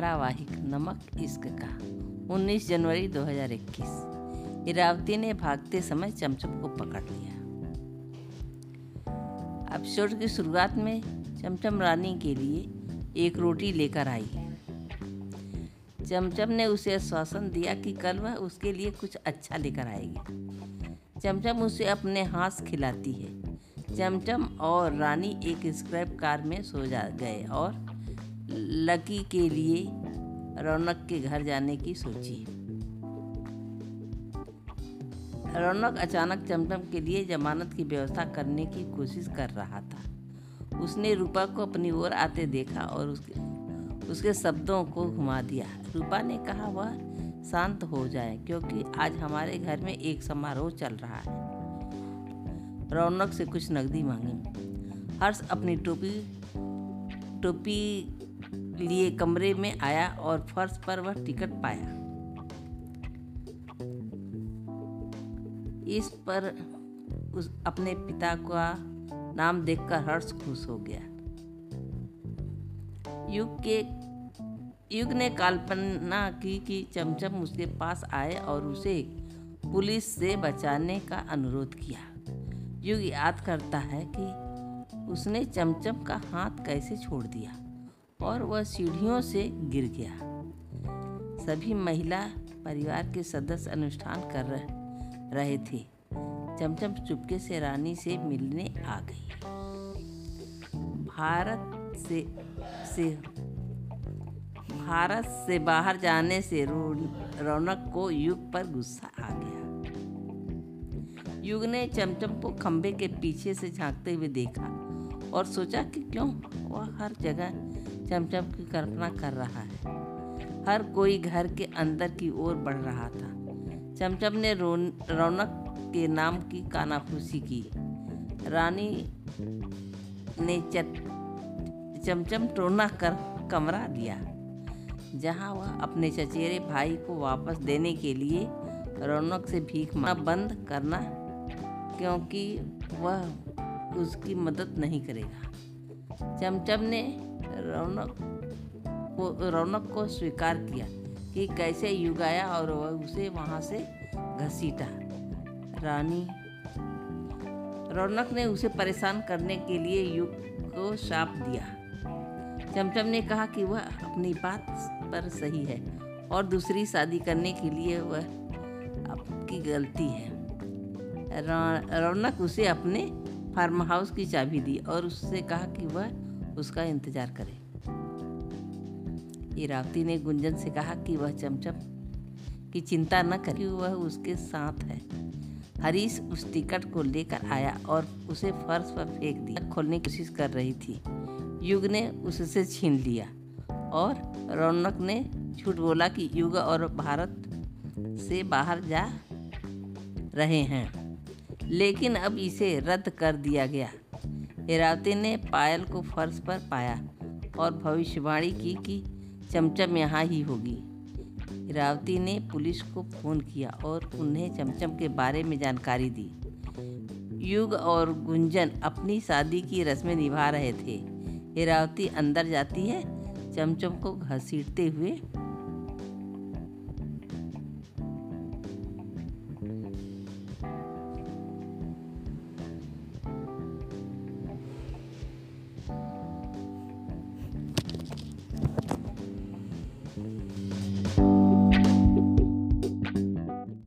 धारावाहिक नमक इश्क का 19 जनवरी 2021 इरावती ने भागते समय चमचम को पकड़ लिया। एपिसोड की शुरुआत में चमचम रानी के लिए एक रोटी लेकर आई चमचम ने उसे आश्वासन दिया कि कल वह उसके लिए कुछ अच्छा लेकर आएगी। चमचम उसे अपने हाथ खिलाती है। चमचम और रानी एक स्क्रैप कार में सो जा गए और लकी के लिए रौनक के घर जाने की सोची। रौनक अचानक चमचम के लिए जमानत की व्यवस्था करने की कोशिश कर रहा था। उसने रूपा को अपनी ओर आते देखा और उसके उसके शब्दों को घुमा दिया। रूपा ने कहा, वह शांत हो जाए, क्योंकि आज हमारे घर में एक समारोह चल रहा है। रौनक से कुछ नकदी मांगी। हर्ष अपनी टोपी टोपी लिए कमरे में आया और फर्श पर वह टिकट पाया। इस पर उस अपने पिता का नाम देखकर हर्ष खुश हो गया। युग के, युग ने कल्पना की कि चमचम उसके पास आए और उसे पुलिस से बचाने का अनुरोध किया। युग याद करता है कि उसने चमचम का हाथ कैसे छोड़ दिया। और वह सीढ़ियों से गिर गया। सभी महिला परिवार के सदस्य अनुष्ठान कर रहे थे। चमचम चुपके से रानी से मिलने आ गई। भारत से से, भारत से बाहर जाने से रौनक को युग पर गुस्सा आ गया। युग ने चमचम को खंबे के पीछे से झांकते हुए देखा और सोचा कि क्यों वह हर जगह चमचम की कल्पना कर रहा है। हर कोई घर के अंदर की ओर बढ़ रहा था। चमचम ने रौनक के नाम की कानाफूसी की। रानी ने चमचम टोना कर कमरा लिया जहाँ वह अपने चचेरे भाई को वापस देने के लिए रौनक से भीख मांगना बंद करना, क्योंकि वह उसकी मदद नहीं करेगा। चमचम ने रौनक को रौनक को स्वीकार किया कि कैसे युग आया और वह उसे वहाँ से घसीटा। रानी, रौनक ने उसे परेशान करने के लिए युग को शाप दिया। चमचम ने कहा कि वह अपनी बात पर सही है और दूसरी शादी करने के लिए वह आपकी गलती है। रौनक उसे अपने फार्म हाउस की चाबी दी और उससे कहा कि वह उसका इंतज़ार करे। इरावती ने गुंजन से कहा कि वह चमचम की चिंता न करे। वह उसके साथ है। हरीश उस टिकट को लेकर आया और उसे फर्श पर फेंक दिया। खोलने की कोशिश कर रही थी। युग ने उससे छीन लिया और रौनक ने झूठ बोला कि युग और भारत से बाहर जा रहे हैं। लेकिन अब इसे रद्द कर दिया गया। इरावती ने पायल को फर्श पर पाया और भविष्यवाणी की कि चमचम यहाँ ही होगी। इरावती ने पुलिस को फ़ोन किया और उन्हें चमचम के बारे में जानकारी दी। युग और गुंजन अपनी शादी की रस्में निभा रहे थे। इरावती अंदर जाती है, चमचम को घसीटते हुए